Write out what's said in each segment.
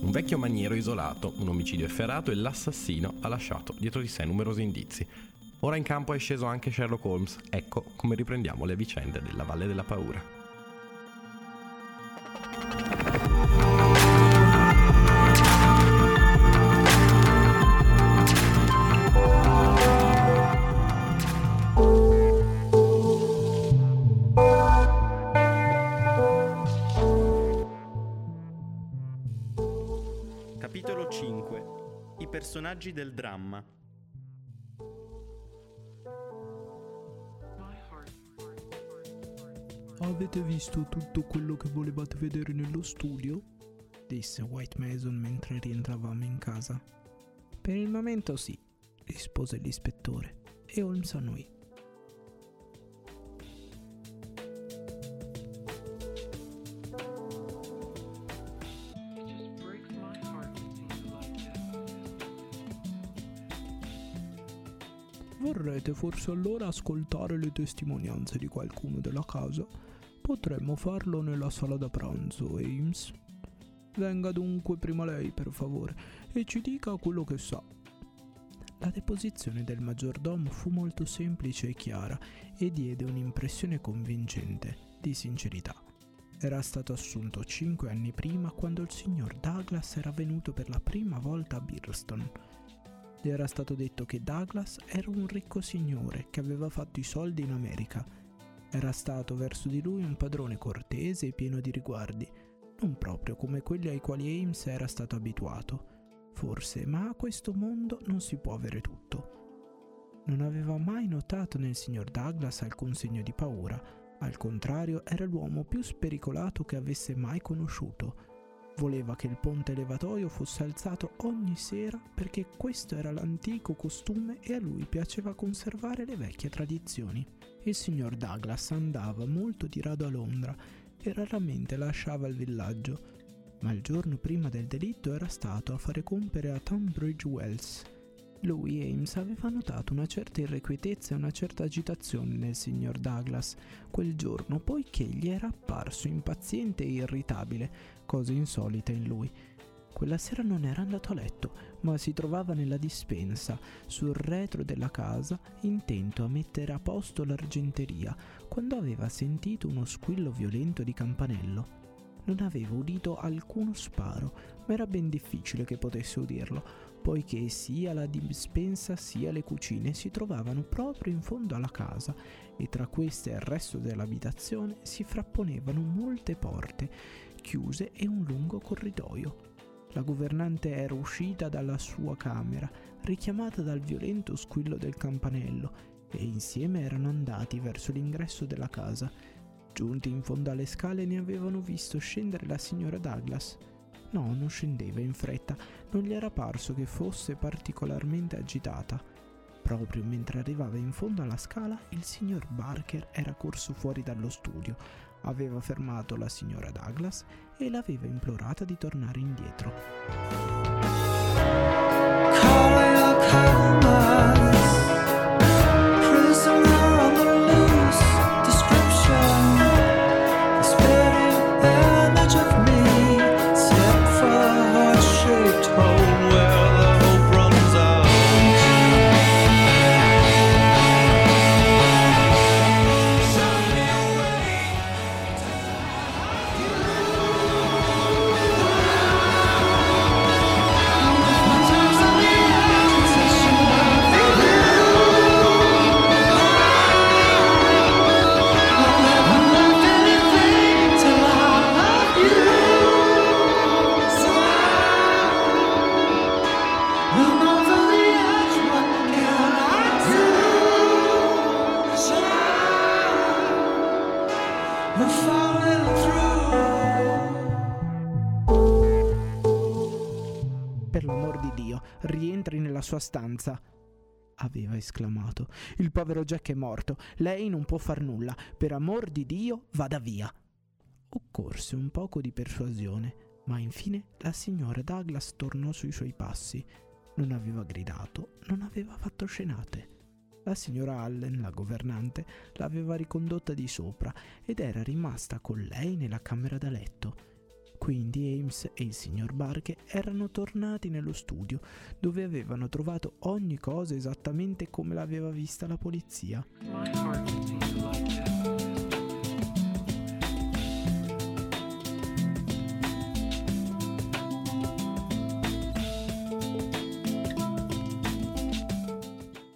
Un vecchio maniero isolato, un omicidio efferato e l'assassino ha lasciato dietro di sé numerosi indizi. Ora in campo è sceso anche Sherlock Holmes. Ecco come riprendiamo le vicende della Valle della Paura. Personaggi del dramma Avete visto tutto quello che volevate vedere nello studio? disse White Mason mentre rientravamo in casa. Per il momento sì, rispose l'ispettore, e Holmes annui. Vorrete forse allora ascoltare le testimonianze di qualcuno della casa? Potremmo farlo nella sala da pranzo, Ames. Venga dunque prima lei, per favore, e ci dica quello che sa. La deposizione del maggiordomo fu molto semplice e chiara e diede un'impressione convincente di sincerità. Era stato assunto cinque anni prima quando il signor Douglas era venuto per la prima volta a Birston. Gli era stato detto che Douglas era un ricco signore che aveva fatto i soldi in America. Era stato verso di lui un padrone cortese e pieno di riguardi, non proprio come quelli ai quali Ames era stato abituato. Forse, ma a questo mondo non si può avere tutto. Non aveva mai notato nel signor Douglas alcun segno di paura, al contrario era l'uomo più spericolato che avesse mai conosciuto. Voleva che il ponte levatoio fosse alzato ogni sera perché questo era l'antico costume e a lui piaceva conservare le vecchie tradizioni. Il signor Douglas andava molto di rado a Londra e raramente lasciava il villaggio, ma il giorno prima del delitto era stato a fare compere a Tunbridge Wells. Lui e Ames aveva notato una certa irrequietezza e una certa agitazione nel signor Douglas quel giorno, poiché gli era apparso impaziente e irritabile, cosa insolita in lui. Quella sera non era andato a letto, ma si trovava nella dispensa, sul retro della casa, intento a mettere a posto l'argenteria, quando aveva sentito uno squillo violento di campanello. Non aveva udito alcuno sparo, ma era ben difficile che potesse udirlo, poiché sia la dispensa sia le cucine si trovavano proprio in fondo alla casa e tra queste e il resto dell'abitazione si frapponevano molte porte chiuse e un lungo corridoio. La governante era uscita dalla sua camera, richiamata dal violento squillo del campanello, e insieme erano andati verso l'ingresso della casa. Giunti in fondo alle scale ne avevano visto scendere la signora Douglas. No, non scendeva in fretta, non gli era parso che fosse particolarmente agitata. Proprio mentre arrivava in fondo alla scala, il signor Barker era corso fuori dallo studio, aveva fermato la signora Douglas e l'aveva implorata di tornare indietro. Per stanza aveva esclamato. Il povero Jack è morto. Lei non può far nulla. Per amor di Dio, vada via. Occorse un poco di persuasione, ma infine la signora Douglas tornò sui suoi passi. Non aveva gridato, non aveva fatto scenate. La signora Allen, la governante, l'aveva ricondotta di sopra ed era rimasta con lei nella camera da letto. Quindi Ames e il signor Barker erano tornati nello studio, dove avevano trovato ogni cosa esattamente come l'aveva vista la polizia.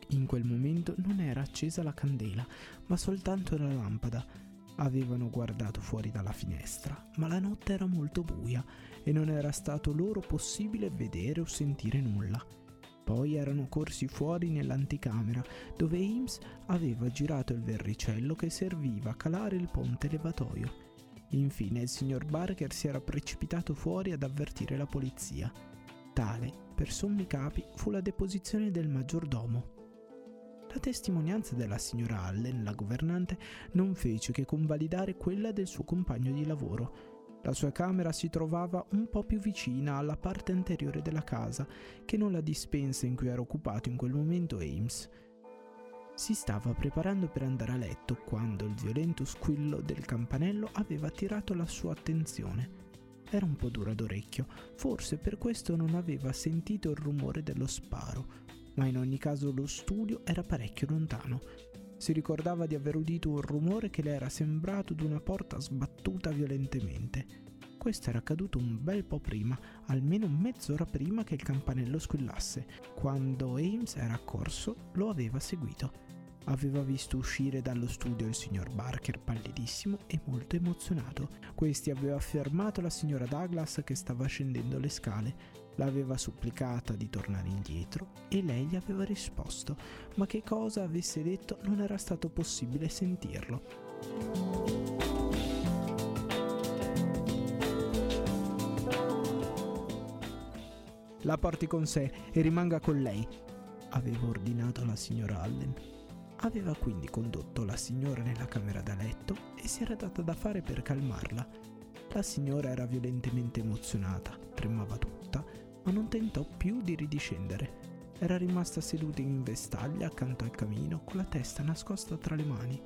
In quel momento non era accesa la candela, ma soltanto la lampada Avevano guardato fuori dalla finestra, ma la notte era molto buia e non era stato loro possibile vedere o sentire nulla. Poi erano corsi fuori nell'anticamera, dove Ames aveva girato il verricello che serviva a calare il ponte levatoio. Infine il signor Barker si era precipitato fuori ad avvertire la polizia. Tale, per sommi capi, fu la deposizione del maggiordomo. La testimonianza della signora Allen, la governante, non fece che convalidare quella del suo compagno di lavoro. La sua camera si trovava un po' più vicina alla parte anteriore della casa che non la dispensa in cui era occupato in quel momento Ames. Si stava preparando per andare a letto quando il violento squillo del campanello aveva attirato la sua attenzione. Era un po' dura d'orecchio, forse per questo non aveva sentito il rumore dello sparo, ma in ogni caso lo studio era parecchio lontano. Si ricordava di aver udito un rumore che le era sembrato di una porta sbattuta violentemente. Questo era accaduto un bel po' prima, almeno mezz'ora prima che il campanello squillasse. Quando Ames era accorso, lo aveva seguito. Aveva visto uscire dallo studio il signor Barker pallidissimo e molto emozionato. Questi aveva fermato la signora Douglas che stava scendendo le scale l'aveva supplicata di tornare indietro e lei gli aveva risposto, ma che cosa avesse detto non era stato possibile sentirlo. La porti con sé e rimanga con lei, aveva ordinato la signora Allen. Aveva quindi condotto la signora nella camera da letto e si era data da fare per calmarla. La signora era violentemente emozionata, tremava tutta ma non tentò più di ridiscendere. Era rimasta seduta in vestaglia accanto al camino, con la testa nascosta tra le mani.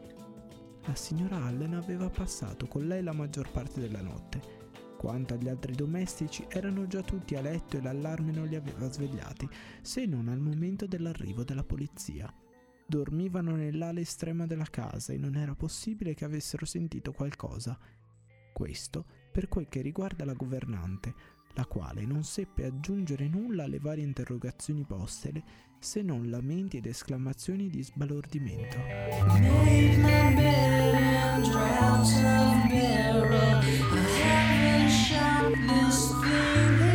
La signora Allen aveva passato con lei la maggior parte della notte. Quanto agli altri domestici, erano già tutti a letto e l'allarme non li aveva svegliati, se non al momento dell'arrivo della polizia. Dormivano nell'ala estrema della casa e non era possibile che avessero sentito qualcosa. Questo per quel che riguarda la governante, la quale non seppe aggiungere nulla alle varie interrogazioni postele se non lamenti ed esclamazioni di sbalordimento. testimone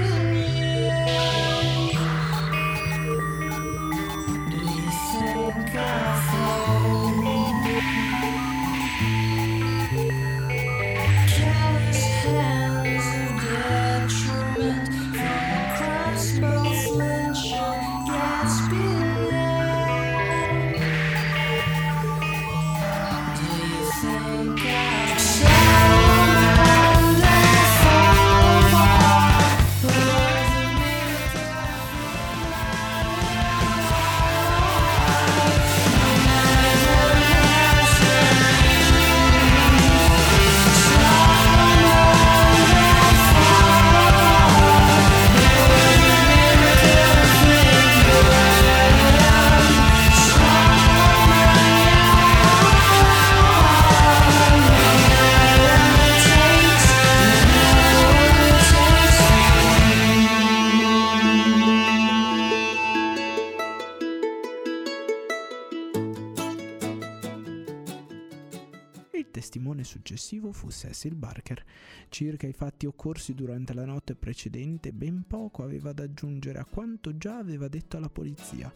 successivo fu Cecil Barker. Circa i fatti occorsi durante la notte precedente, ben poco aveva da aggiungere a quanto già aveva detto alla polizia.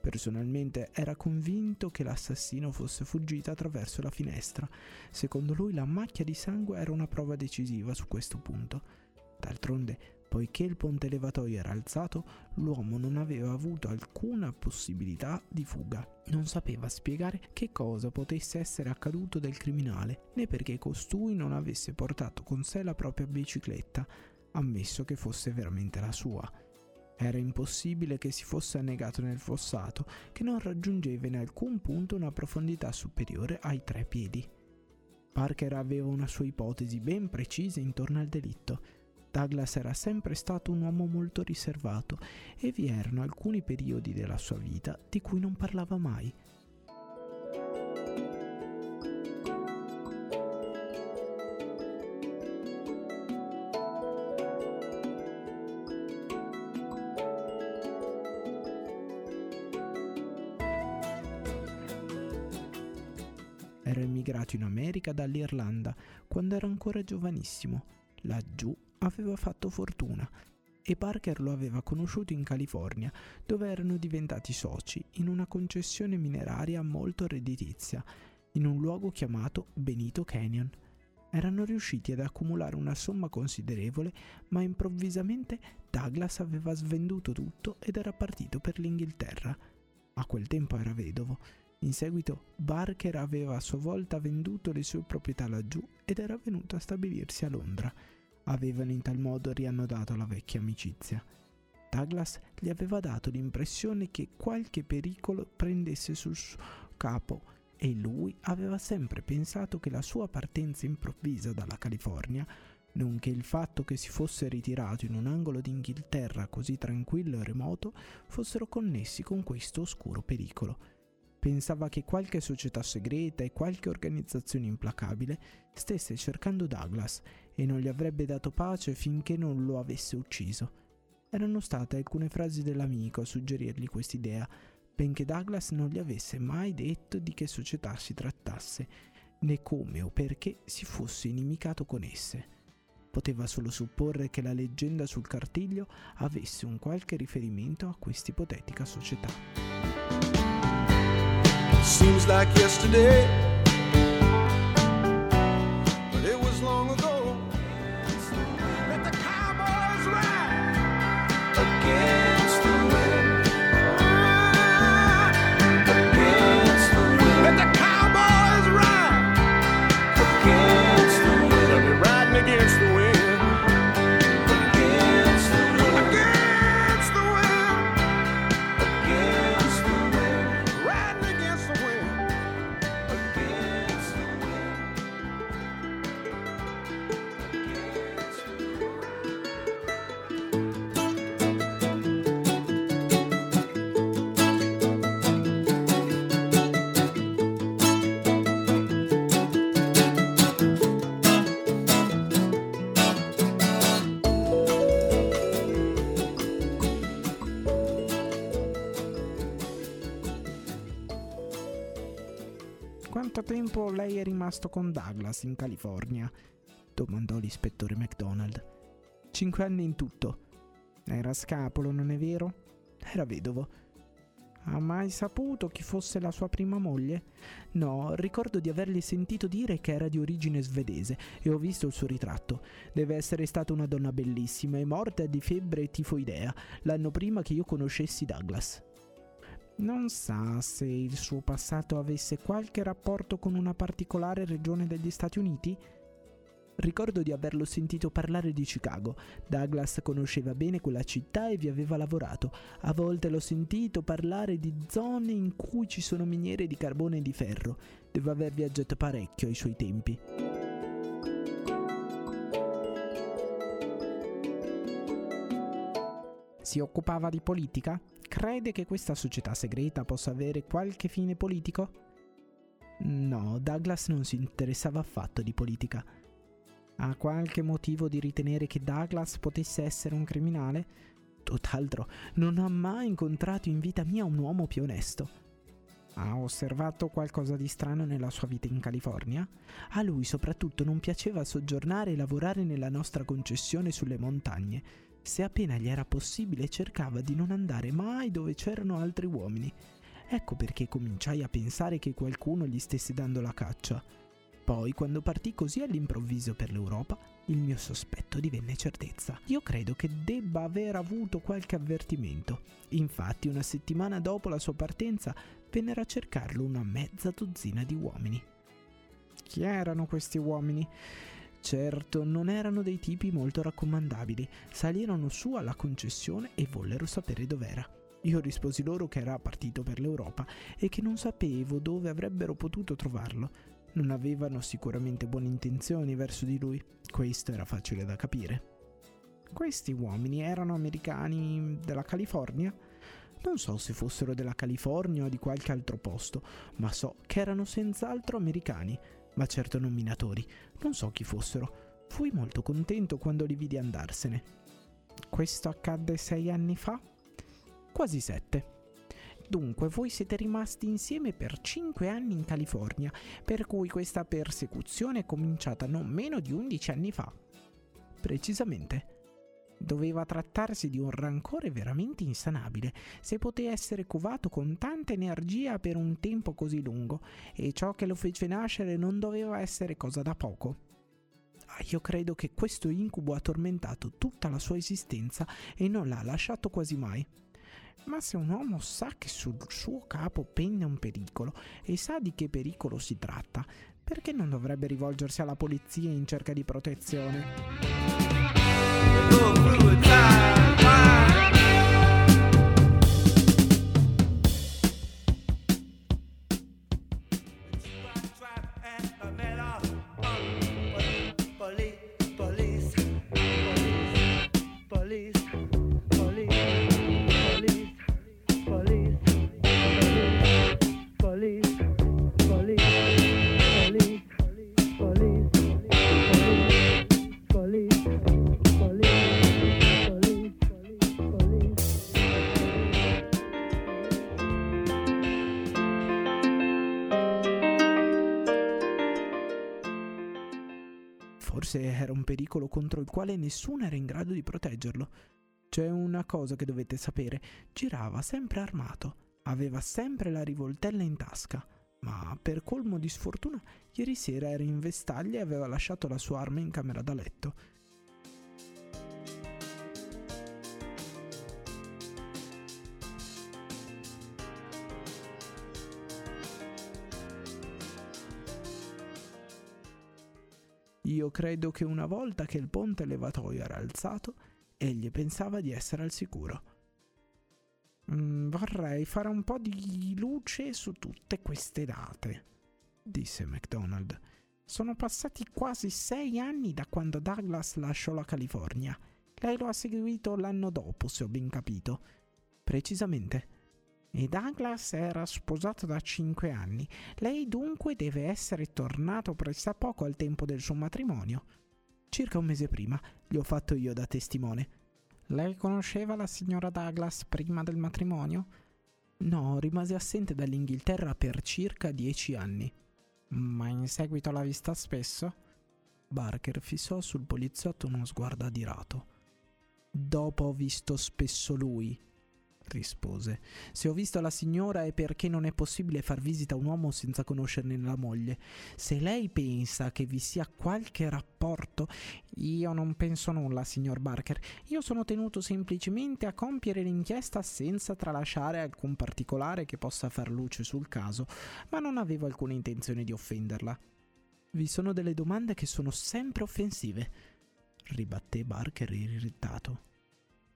Personalmente era convinto che l'assassino fosse fuggito attraverso la finestra. Secondo lui la macchia di sangue era una prova decisiva su questo punto. D'altronde Poiché il ponte levatoio era alzato, l'uomo non aveva avuto alcuna possibilità di fuga. Non sapeva spiegare che cosa potesse essere accaduto del criminale, né perché costui non avesse portato con sé la propria bicicletta, ammesso che fosse veramente la sua. Era impossibile che si fosse annegato nel fossato, che non raggiungeva in alcun punto una profondità superiore ai tre piedi. Parker aveva una sua ipotesi ben precisa intorno al delitto. Douglas era sempre stato un uomo molto riservato e vi erano alcuni periodi della sua vita di cui non parlava mai. Era emigrato in America dall'Irlanda quando era ancora giovanissimo. Laggiù aveva fatto fortuna e Parker lo aveva conosciuto in California, dove erano diventati soci in una concessione mineraria molto redditizia, in un luogo chiamato Benito Canyon. Erano riusciti ad accumulare una somma considerevole, ma improvvisamente Douglas aveva svenduto tutto ed era partito per l'Inghilterra. A quel tempo era vedovo. In seguito Barker aveva a sua volta venduto le sue proprietà laggiù ed era venuto a stabilirsi a Londra avevano in tal modo riannodato la vecchia amicizia. Douglas gli aveva dato l'impressione che qualche pericolo prendesse sul suo capo e lui aveva sempre pensato che la sua partenza improvvisa dalla California, nonché il fatto che si fosse ritirato in un angolo d'Inghilterra così tranquillo e remoto, fossero connessi con questo oscuro pericolo. Pensava che qualche società segreta e qualche organizzazione implacabile stesse cercando Douglas e non gli avrebbe dato pace finché non lo avesse ucciso. Erano state alcune frasi dell'amico a suggerirgli quest'idea, benché Douglas non gli avesse mai detto di che società si trattasse, né come o perché si fosse inimicato con esse. Poteva solo supporre che la leggenda sul cartiglio avesse un qualche riferimento a questa ipotetica società. Seems like yesterday, but it was long ago. Quanto tempo lei è rimasto con Douglas in California? domandò l'ispettore MacDonald. Cinque anni in tutto. Era scapolo, non è vero? Era vedovo. Ha mai saputo chi fosse la sua prima moglie? No, ricordo di avergli sentito dire che era di origine svedese e ho visto il suo ritratto. Deve essere stata una donna bellissima e morta di febbre e tifoidea l'anno prima che io conoscessi Douglas. Non sa se il suo passato avesse qualche rapporto con una particolare regione degli Stati Uniti? Ricordo di averlo sentito parlare di Chicago. Douglas conosceva bene quella città e vi aveva lavorato. A volte l'ho sentito parlare di zone in cui ci sono miniere di carbone e di ferro. Deve aver viaggiato parecchio ai suoi tempi. Si occupava di politica? Crede che questa società segreta possa avere qualche fine politico? No, Douglas non si interessava affatto di politica. Ha qualche motivo di ritenere che Douglas potesse essere un criminale? Tutt'altro, non ho mai incontrato in vita mia un uomo più onesto. Ha osservato qualcosa di strano nella sua vita in California? A lui soprattutto non piaceva soggiornare e lavorare nella nostra concessione sulle montagne. Se appena gli era possibile cercava di non andare mai dove c'erano altri uomini. Ecco perché cominciai a pensare che qualcuno gli stesse dando la caccia. Poi, quando partì così all'improvviso per l'Europa, il mio sospetto divenne certezza. Io credo che debba aver avuto qualche avvertimento. Infatti, una settimana dopo la sua partenza, vennero a cercarlo una mezza dozzina di uomini. Chi erano questi uomini? Certo, non erano dei tipi molto raccomandabili. Salirono su alla concessione e vollero sapere dov'era. Io risposi loro che era partito per l'Europa e che non sapevo dove avrebbero potuto trovarlo. Non avevano sicuramente buone intenzioni verso di lui, questo era facile da capire. Questi uomini erano americani della California? Non so se fossero della California o di qualche altro posto, ma so che erano senz'altro americani, ma certo non minatori. Non so chi fossero. Fui molto contento quando li vidi andarsene. Questo accadde sei anni fa? Quasi sette. Dunque, voi siete rimasti insieme per cinque anni in California, per cui questa persecuzione è cominciata non meno di undici anni fa. Precisamente. Doveva trattarsi di un rancore veramente insanabile, se poté essere covato con tanta energia per un tempo così lungo, e ciò che lo fece nascere non doveva essere cosa da poco. Ah, io credo che questo incubo ha tormentato tutta la sua esistenza e non l'ha lasciato quasi mai. Ma se un uomo sa che sul suo capo pende un pericolo e sa di che pericolo si tratta, perché non dovrebbe rivolgersi alla polizia in cerca di protezione? Go through a timeline. Pericolo contro il quale nessuno era in grado di proteggerlo. C'è una cosa che dovete sapere, girava sempre armato, aveva sempre la rivoltella in tasca, ma per colmo di sfortuna ieri sera era in vestaglia e aveva lasciato la sua arma in camera da letto. Io credo che una volta che il ponte levatoio era alzato, egli pensava di essere al sicuro. "Mm, vorrei fare un po' di luce su tutte queste date, disse MacDonald. Sono passati quasi sei anni da quando Douglas lasciò la California. Lei lo ha seguito l'anno dopo, se ho ben capito. Precisamente. E Douglas era sposato da cinque anni. Lei dunque deve essere tornato pressappoco al tempo del suo matrimonio. Circa un mese prima, gli ho fatto io da testimone. Lei conosceva la signora Douglas prima del matrimonio? No, rimase assente dall'Inghilterra per circa dieci anni. Ma in seguito l'ha vista spesso? Barker fissò sul poliziotto uno sguardo adirato. Dopo ho visto spesso lui, rispose. Se ho visto la signora è perché non è possibile far visita a un uomo senza conoscerne la moglie. Se lei pensa che vi sia qualche rapporto, io non penso nulla, signor Barker. Io sono tenuto semplicemente a compiere l'inchiesta senza tralasciare alcun particolare che possa far luce sul caso, ma non avevo alcuna intenzione di offenderla. Vi sono delle domande che sono sempre offensive, ribatté Barker irritato.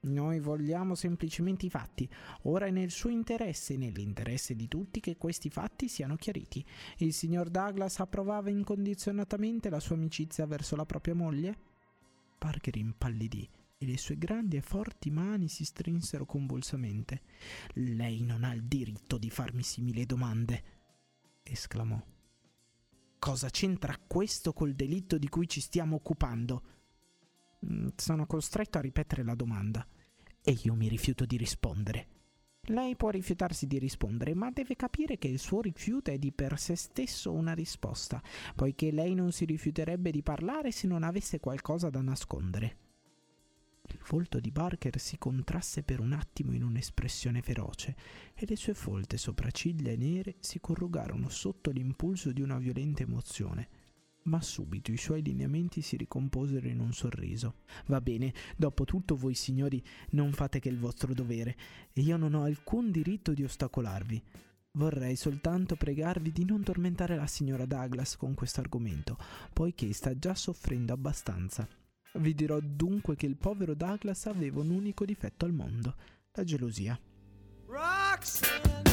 Noi vogliamo semplicemente i fatti. Ora è nel suo interesse e nell'interesse di tutti che questi fatti siano chiariti. Il signor Douglas approvava incondizionatamente la sua amicizia verso la propria moglie? Parker impallidì e le sue grandi e forti mani si strinsero convulsamente. Lei non ha il diritto di farmi simili domande, esclamò. Cosa c'entra questo col delitto di cui ci stiamo occupando? Mm, Sono costretto a ripetere la domanda e io mi rifiuto di rispondere. Lei può rifiutarsi di rispondere, ma deve capire che il suo rifiuto è di per sé stesso una risposta, poiché lei non si rifiuterebbe di parlare se non avesse qualcosa da nascondere. Il volto di Barker si contrasse per un attimo in un'espressione feroce e le sue folte sopracciglia nere si corrugarono sotto l'impulso di una violenta emozione. Ma subito i suoi lineamenti si ricomposero in un sorriso. Va bene, dopo tutto voi signori non fate che il vostro dovere e io non ho alcun diritto di ostacolarvi. Vorrei soltanto pregarvi di non tormentare la signora Douglas con questo argomento, poiché sta già soffrendo abbastanza. Vi dirò dunque che il povero Douglas aveva un unico difetto al mondo, la gelosia. Roxanne,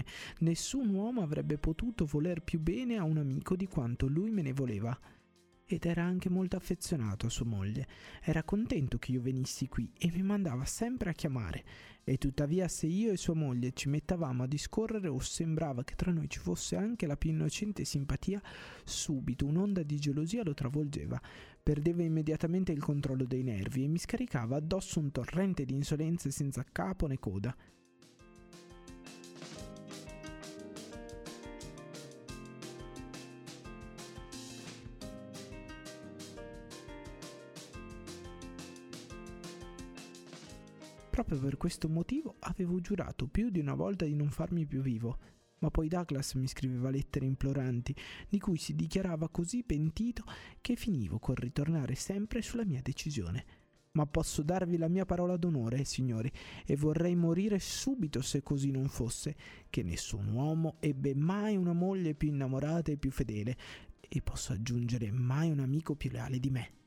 bene. Nessun uomo avrebbe potuto voler più bene a un amico di quanto lui me ne voleva. Ed era anche molto affezionato a sua moglie. Era contento che io venissi qui e mi mandava sempre a chiamare. E tuttavia se io e sua moglie ci mettavamo a discorrere o sembrava che tra noi ci fosse anche la più innocente simpatia, subito un'onda di gelosia lo travolgeva. Perdeva immediatamente il controllo dei nervi e mi scaricava addosso un torrente di insolenze senza capo né coda. Proprio per questo motivo avevo giurato più di una volta di non farmi più vivo, ma poi Douglas mi scriveva lettere imploranti, di cui si dichiarava così pentito che finivo col ritornare sempre sulla mia decisione. Ma posso darvi la mia parola d'onore, signori, e vorrei morire subito se così non fosse, che nessun uomo ebbe mai una moglie più innamorata e più fedele, e posso aggiungere mai un amico più leale di me.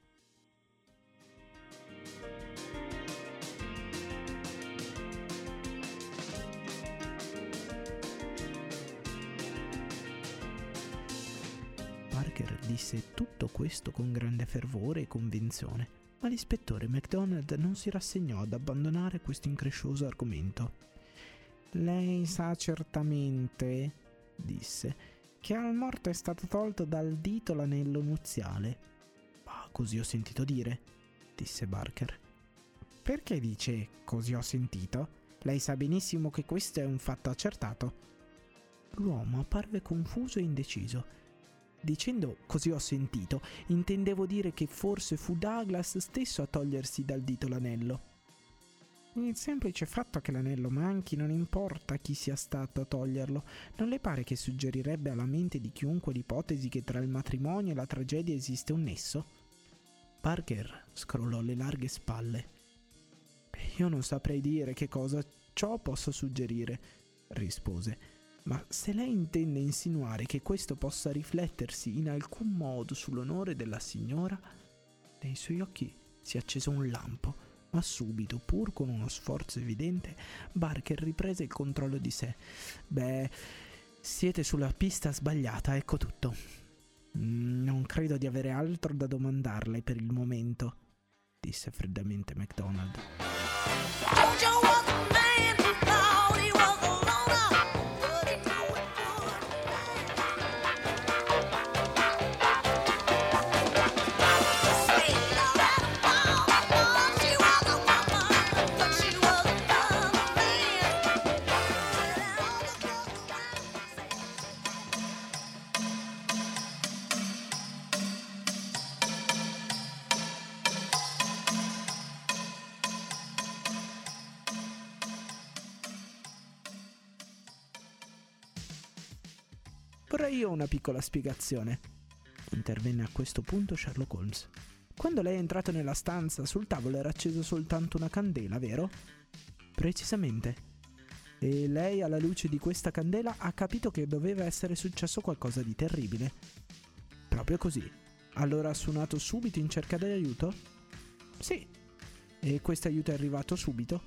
Parker disse tutto questo con grande fervore e convinzione, ma l'ispettore MacDonald non si rassegnò ad abbandonare questo increscioso argomento. Lei sa certamente, disse, che al morto è stato tolto dal dito l'anello nuziale. Ma così ho sentito dire, disse Barker. Perché dice così ho sentito? Lei sa benissimo che questo è un fatto accertato. L'uomo apparve confuso e indeciso. Dicendo così ho sentito, intendevo dire che forse fu Douglas stesso a togliersi dal dito l'anello. Il semplice fatto che l'anello manchi non importa chi sia stato a toglierlo. Non le pare che suggerirebbe alla mente di chiunque l'ipotesi che tra il matrimonio e la tragedia esiste un nesso? Parker scrollò le larghe spalle. Io non saprei dire che cosa ciò possa suggerire, rispose. Ma se lei intende insinuare che questo possa riflettersi in alcun modo sull'onore della signora, nei suoi occhi si accese un lampo, ma subito, pur con uno sforzo evidente, Barker riprese il controllo di sé. Beh, siete sulla pista sbagliata, ecco tutto. Mm, Non credo di avere altro da domandarle per il momento, disse freddamente MacDonald. Una piccola spiegazione. Intervenne a questo punto Sherlock Holmes. Quando lei è entrato nella stanza, sul tavolo era accesa soltanto una candela, vero? Precisamente. E lei, alla luce di questa candela, ha capito che doveva essere successo qualcosa di terribile. Proprio così. Allora ha suonato subito in cerca di aiuto? Sì. E questo aiuto è arrivato subito?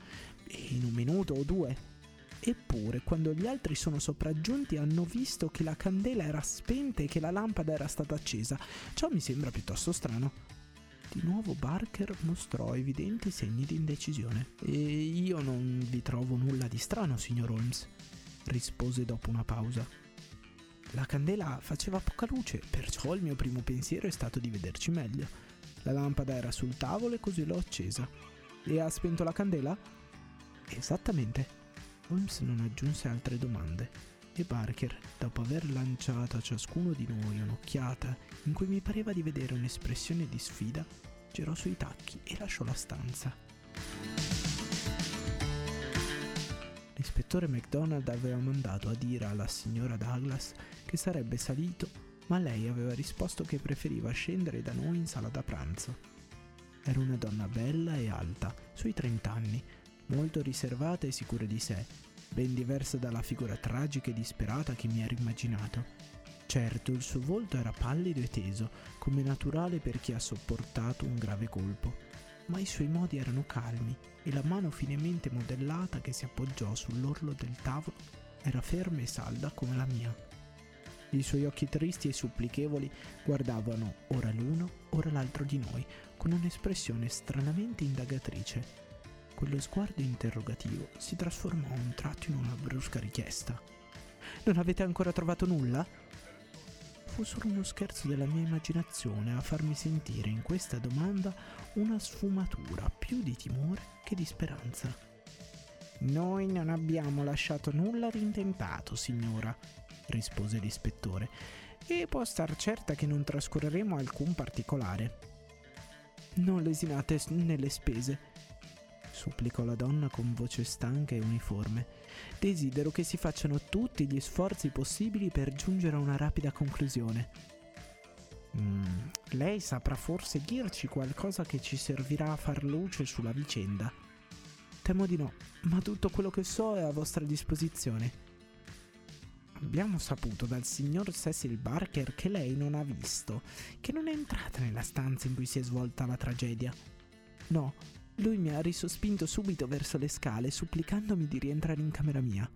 In un minuto o due. Eppure, quando gli altri sono sopraggiunti, hanno visto che la candela era spenta e che la lampada era stata accesa. Ciò mi sembra piuttosto strano. Di nuovo Barker mostrò evidenti segni di indecisione. E io non vi trovo nulla di strano, signor Holmes, rispose dopo una pausa. La candela faceva poca luce, perciò il mio primo pensiero è stato di vederci meglio. La lampada era sul tavolo e così l'ho accesa. E ha spento la candela? Esattamente. Holmes non aggiunse altre domande e Barker, dopo aver lanciato a ciascuno di noi un'occhiata in cui mi pareva di vedere un'espressione di sfida, girò sui tacchi e lasciò la stanza. L'ispettore MacDonald aveva mandato a dire alla signora Douglas che sarebbe salito, ma lei aveva risposto che preferiva scendere da noi in sala da pranzo. Era una donna bella e alta, sui 30 anni, molto riservata e sicura di sé, ben diversa dalla figura tragica e disperata che mi ero immaginato. Certo, il suo volto era pallido e teso, come naturale per chi ha sopportato un grave colpo, ma i suoi modi erano calmi e la mano finemente modellata che si appoggiò sull'orlo del tavolo era ferma e salda come la mia. I suoi occhi tristi e supplichevoli guardavano ora l'uno, ora l'altro di noi, con un'espressione stranamente indagatrice. Quello sguardo interrogativo si trasformò a un tratto in una brusca richiesta. Non avete ancora trovato nulla? Fu solo uno scherzo della mia immaginazione a farmi sentire in questa domanda una sfumatura più di timore che di speranza. Noi non abbiamo lasciato nulla d'intentato, signora, rispose l'ispettore, e può star certa che non trascorreremo alcun particolare. Non lesinate nelle spese, supplicò la donna con voce stanca e uniforme. Desidero che si facciano tutti gli sforzi possibili per giungere a una rapida conclusione. Mm, lei saprà forse dirci qualcosa che ci servirà a far luce sulla vicenda. Temo di no, ma tutto quello che so è a vostra disposizione. Abbiamo saputo dal signor Cecil Barker che lei non ha visto, che non è entrata nella stanza in cui si è svolta la tragedia. No, lui mi ha risospinto subito verso le scale, supplicandomi di rientrare in camera mia.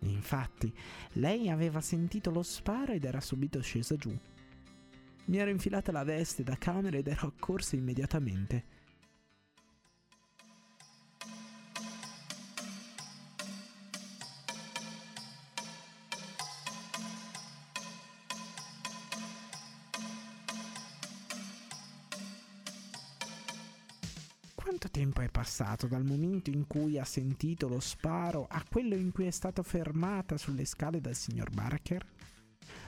Infatti, lei aveva sentito lo sparo ed era subito scesa giù. Mi ero infilata la veste da camera ed ero accorsa immediatamente. Quanto tempo è passato dal momento in cui ha sentito lo sparo a quello in cui è stata fermata sulle scale dal signor Barker?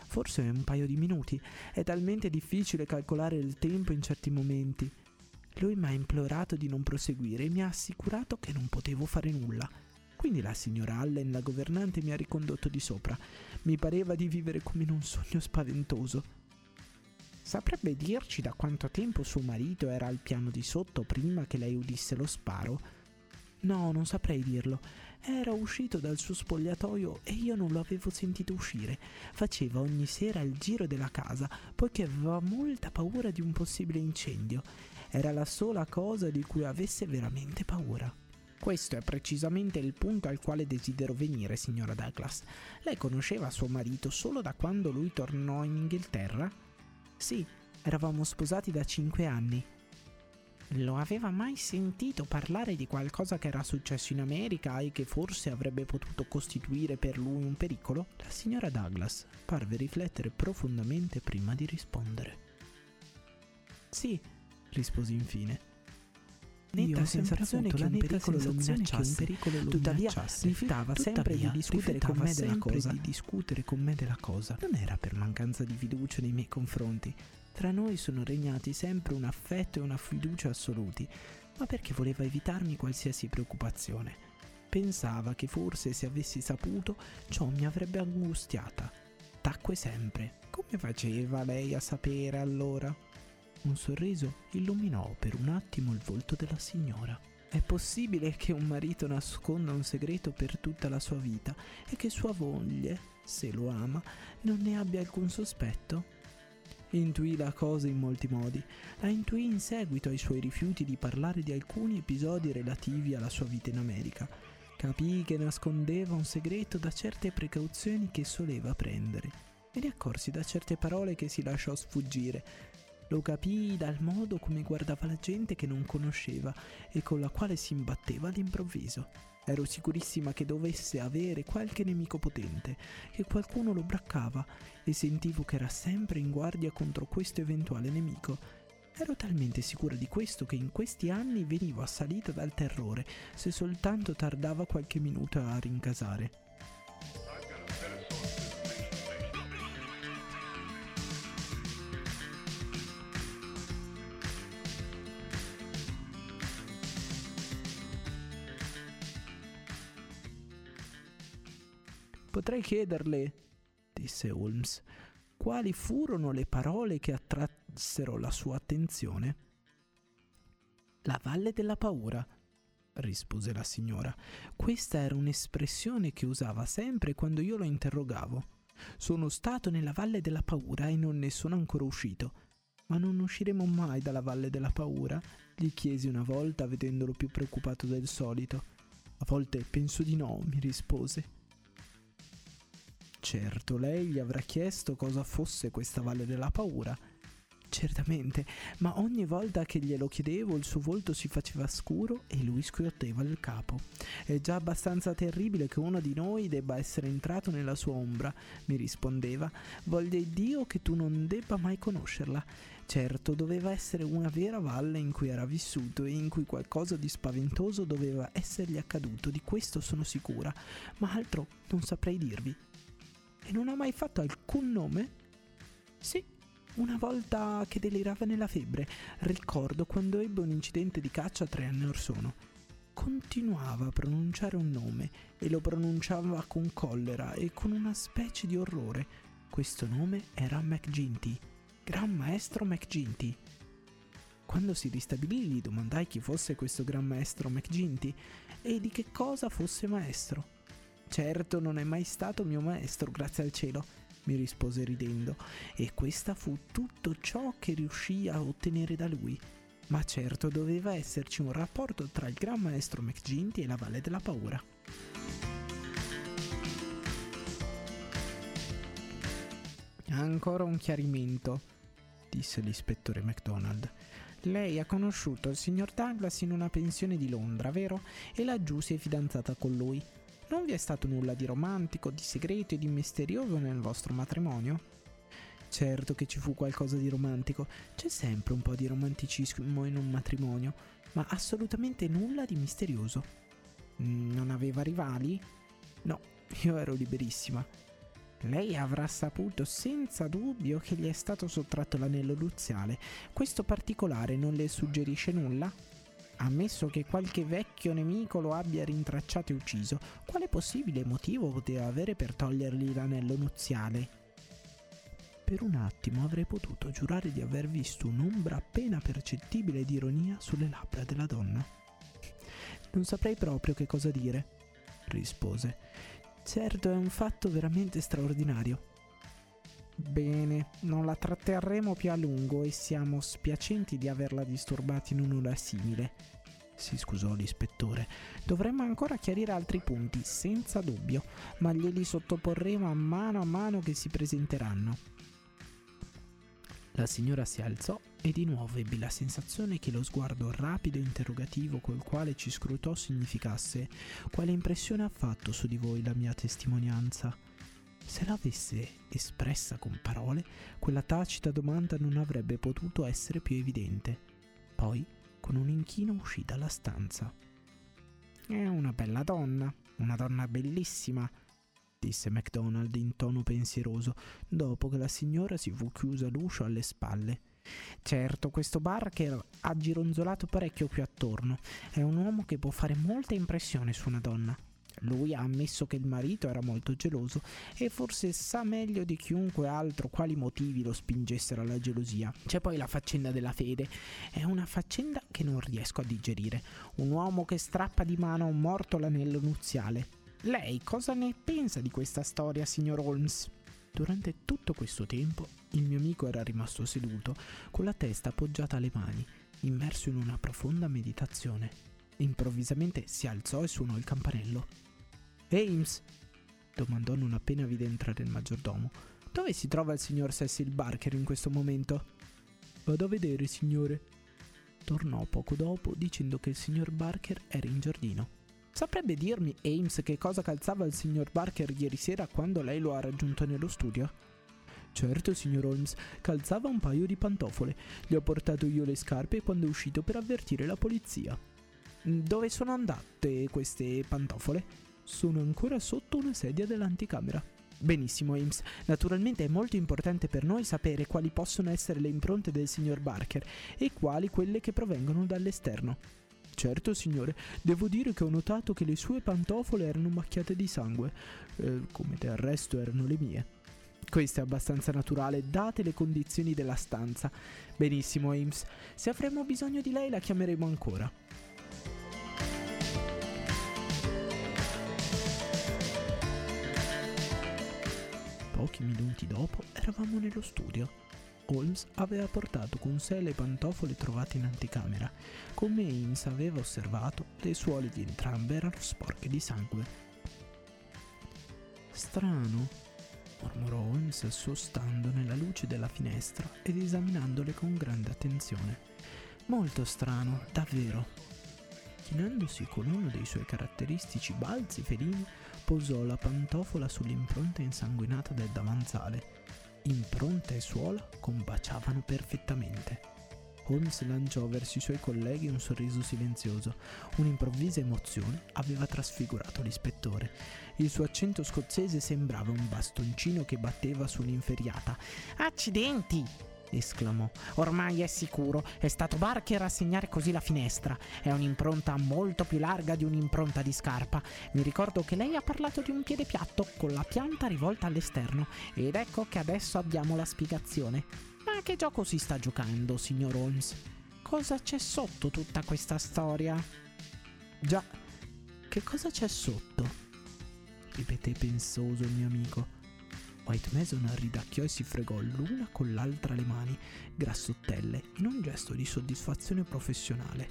Forse un paio di minuti. È talmente difficile calcolare il tempo in certi momenti. Lui mi ha implorato di non proseguire e mi ha assicurato che non potevo fare nulla. Quindi la signora Allen, la governante, mi ha ricondotto di sopra. Mi pareva di vivere come in un sogno spaventoso. Saprebbe dirci da quanto tempo suo marito era al piano di sotto prima che lei udisse lo sparo? No, non saprei dirlo. Era uscito dal suo spogliatoio e io non lo avevo sentito uscire. Faceva ogni sera il giro della casa, poiché aveva molta paura di un possibile incendio. Era la sola cosa di cui avesse veramente paura. Questo è precisamente il punto al quale desidero venire, signora Douglas. Lei conosceva suo marito solo da quando lui tornò in Inghilterra? Sì, eravamo sposati da cinque anni. Lo aveva mai sentito parlare di qualcosa che era successo in America e che forse avrebbe potuto costituire per lui un pericolo? La signora Douglas parve riflettere profondamente prima di rispondere. Sì, risposi infine. Netta sensazione che un pericolo lo minacciasse, tuttavia rifiutava sempre di discutere con me della cosa. di discutere con me della cosa. Non era per mancanza di fiducia nei miei confronti. Tra noi sono regnati sempre un affetto e una fiducia assoluti, ma perché voleva evitarmi qualsiasi preoccupazione. Pensava che forse se avessi saputo ciò mi avrebbe angustiata. Tacque sempre. Come faceva lei a sapere allora? Un sorriso illuminò per un attimo il volto della signora. È possibile che un marito nasconda un segreto per tutta la sua vita e che sua moglie, se lo ama, non ne abbia alcun sospetto? Intuì la cosa in molti modi. La intuì in seguito ai suoi rifiuti di parlare di alcuni episodi relativi alla sua vita in America. Capì che nascondeva un segreto da certe precauzioni che soleva prendere e ne accorsi da certe parole che si lasciò sfuggire. Lo capii dal modo come guardava la gente che non conosceva e con la quale si imbatteva all'improvviso. Ero sicurissima che dovesse avere qualche nemico potente, che qualcuno lo braccava e sentivo che era sempre in guardia contro questo eventuale nemico. Ero talmente sicura di questo che in questi anni venivo assalita dal terrore se soltanto tardava qualche minuto a rincasare. Potrei chiederle, disse Holmes, quali furono le parole che attrassero la sua attenzione. La valle della paura, rispose la signora. Questa era un'espressione che usava sempre quando io lo interrogavo. Sono stato nella valle della paura e non ne sono ancora uscito. Ma non usciremo mai dalla valle della paura? gli chiesi una volta, vedendolo più preoccupato del solito. A volte penso di no, mi rispose. Certo, lei gli avrà chiesto cosa fosse questa valle della paura. Certamente, ma ogni volta che glielo chiedevo il suo volto si faceva scuro e lui scuoteva il capo. È già abbastanza terribile che uno di noi debba essere entrato nella sua ombra, mi rispondeva. Voglia Dio che tu non debba mai conoscerla. Certo, doveva essere una vera valle in cui era vissuto e in cui qualcosa di spaventoso doveva essergli accaduto, di questo sono sicura, ma altro non saprei dirvi. E non ha mai fatto alcun nome? Sì, una volta che delirava nella febbre. Ricordo quando ebbe un incidente di caccia tre anni or sono. Continuava a pronunciare un nome e lo pronunciava con collera e con una specie di orrore. Questo nome era McGinty, Gran Maestro McGinty. Quando si ristabilì gli domandai chi fosse questo Gran Maestro McGinty e di che cosa fosse maestro. Certo non è mai stato mio maestro, grazie al cielo, mi rispose ridendo, e questa fu tutto ciò che riuscii a ottenere da lui. Ma certo doveva esserci un rapporto tra il gran maestro McGinty e la Valle della Paura. Ancora un chiarimento, disse l'ispettore MacDonald. Lei ha conosciuto il signor Douglas in una pensione di Londra, vero? E laggiù si è fidanzata con lui. Non vi è stato nulla di romantico, di segreto e di misterioso nel vostro matrimonio? Certo che ci fu qualcosa di romantico, c'è sempre un po' di romanticismo in un matrimonio, ma assolutamente nulla di misterioso. Mm, Non aveva rivali? No, io ero liberissima. Lei avrà saputo senza dubbio che gli è stato sottratto l'anello nuziale. Questo particolare non le suggerisce nulla? Ammesso che qualche vecchio nemico lo abbia rintracciato e ucciso, quale possibile motivo poteva avere per togliergli l'anello nuziale? Per un attimo avrei potuto giurare di aver visto un'ombra appena percettibile di ironia sulle labbra della donna. Non saprei proprio che cosa dire, rispose. Certo è un fatto veramente straordinario. Bene, non la tratterremo più a lungo e siamo spiacenti di averla disturbata in un'ora simile. Si scusò l'ispettore. Dovremmo ancora chiarire altri punti, senza dubbio, ma glieli sottoporremo a mano a mano che si presenteranno. La signora si alzò e di nuovo ebbi la sensazione che lo sguardo rapido e interrogativo col quale ci scrutò significasse quale impressione ha fatto su di voi la mia testimonianza. Se l'avesse espressa con parole, quella tacita domanda non avrebbe potuto essere più evidente. Poi, con un inchino, uscì dalla stanza. È una bella donna, una donna bellissima, disse MacDonald in tono pensieroso, dopo che la signora si fu chiusa l'uscio alle spalle. Certo, questo Barker ha gironzolato parecchio più attorno. È un uomo che può fare molta impressione su una donna. Lui ha ammesso che il marito era molto geloso e forse sa meglio di chiunque altro quali motivi lo spingessero alla gelosia. C'è poi la faccenda della fede. È una faccenda che non riesco a digerire. Un uomo che strappa di mano a un morto l'anello nuziale. Lei cosa ne pensa di questa storia, signor Holmes? Durante tutto questo tempo il mio amico era rimasto seduto, con la testa appoggiata alle mani, immerso in una profonda meditazione. Improvvisamente si alzò e suonò il campanello. Ames, domandò non appena vide entrare il maggiordomo, dove si trova il signor Cecil Barker in questo momento? Vado a vedere, signore. Tornò poco dopo dicendo che il signor Barker era in giardino. Saprebbe dirmi, Ames, che cosa calzava il signor Barker ieri sera quando lei lo ha raggiunto nello studio? Certo, signor Holmes, calzava un paio di pantofole. Gli ho portato io le scarpe quando è uscito per avvertire la polizia. Dove sono andate queste pantofole? Sono ancora sotto una sedia dell'anticamera. Benissimo, Ames. Naturalmente è molto importante per noi sapere quali possono essere le impronte del signor Barker e quali quelle che provengono dall'esterno. Certo, signore, devo dire che ho notato che le sue pantofole erano macchiate di sangue, eh, come del resto erano le mie. Questo è abbastanza naturale, date le condizioni della stanza. Benissimo, Ames. Se avremo bisogno di lei la chiameremo ancora. Pochi minuti dopo eravamo nello studio. Holmes aveva portato con sé le pantofole trovate in anticamera. Come Ames aveva osservato, le suole di entrambe erano sporche di sangue. Strano, mormorò Holmes sostando nella luce della finestra ed esaminandole con grande attenzione. Molto strano, davvero. Chinandosi con uno dei suoi caratteristici balzi felini, posò la pantofola sull'impronta insanguinata del davanzale. Impronta e suola combaciavano perfettamente. Holmes lanciò verso i suoi colleghi un sorriso silenzioso. Un'improvvisa emozione aveva trasfigurato l'ispettore. Il suo accento scozzese sembrava un bastoncino che batteva sull'inferiata. Accidenti! Esclamò. Ormai è sicuro, è stato Barker a segnare così la finestra. È un'impronta molto più larga di un'impronta di scarpa. Mi ricordo che lei ha parlato di un piede piatto con la pianta rivolta all'esterno ed ecco che adesso abbiamo la spiegazione. Ma che gioco si sta giocando, signor Holmes? Cosa c'è sotto tutta questa storia? Già, che cosa c'è sotto? ripeté pensoso il mio amico. White Mason ridacchiò e si fregò l'una con l'altra le mani, grassottelle, in un gesto di soddisfazione professionale.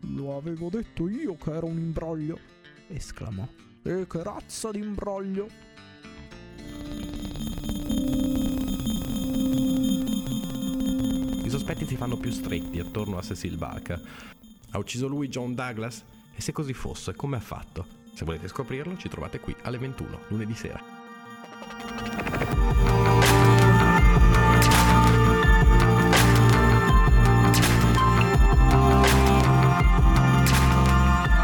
Lo avevo detto io che era un imbroglio, esclamò. E che razza di imbroglio! I sospetti si fanno più stretti attorno a Cecil Barker. Ha ucciso lui John Douglas? E se così fosse, come ha fatto? Se volete scoprirlo, ci trovate qui alle 21, lunedì sera. Thank you.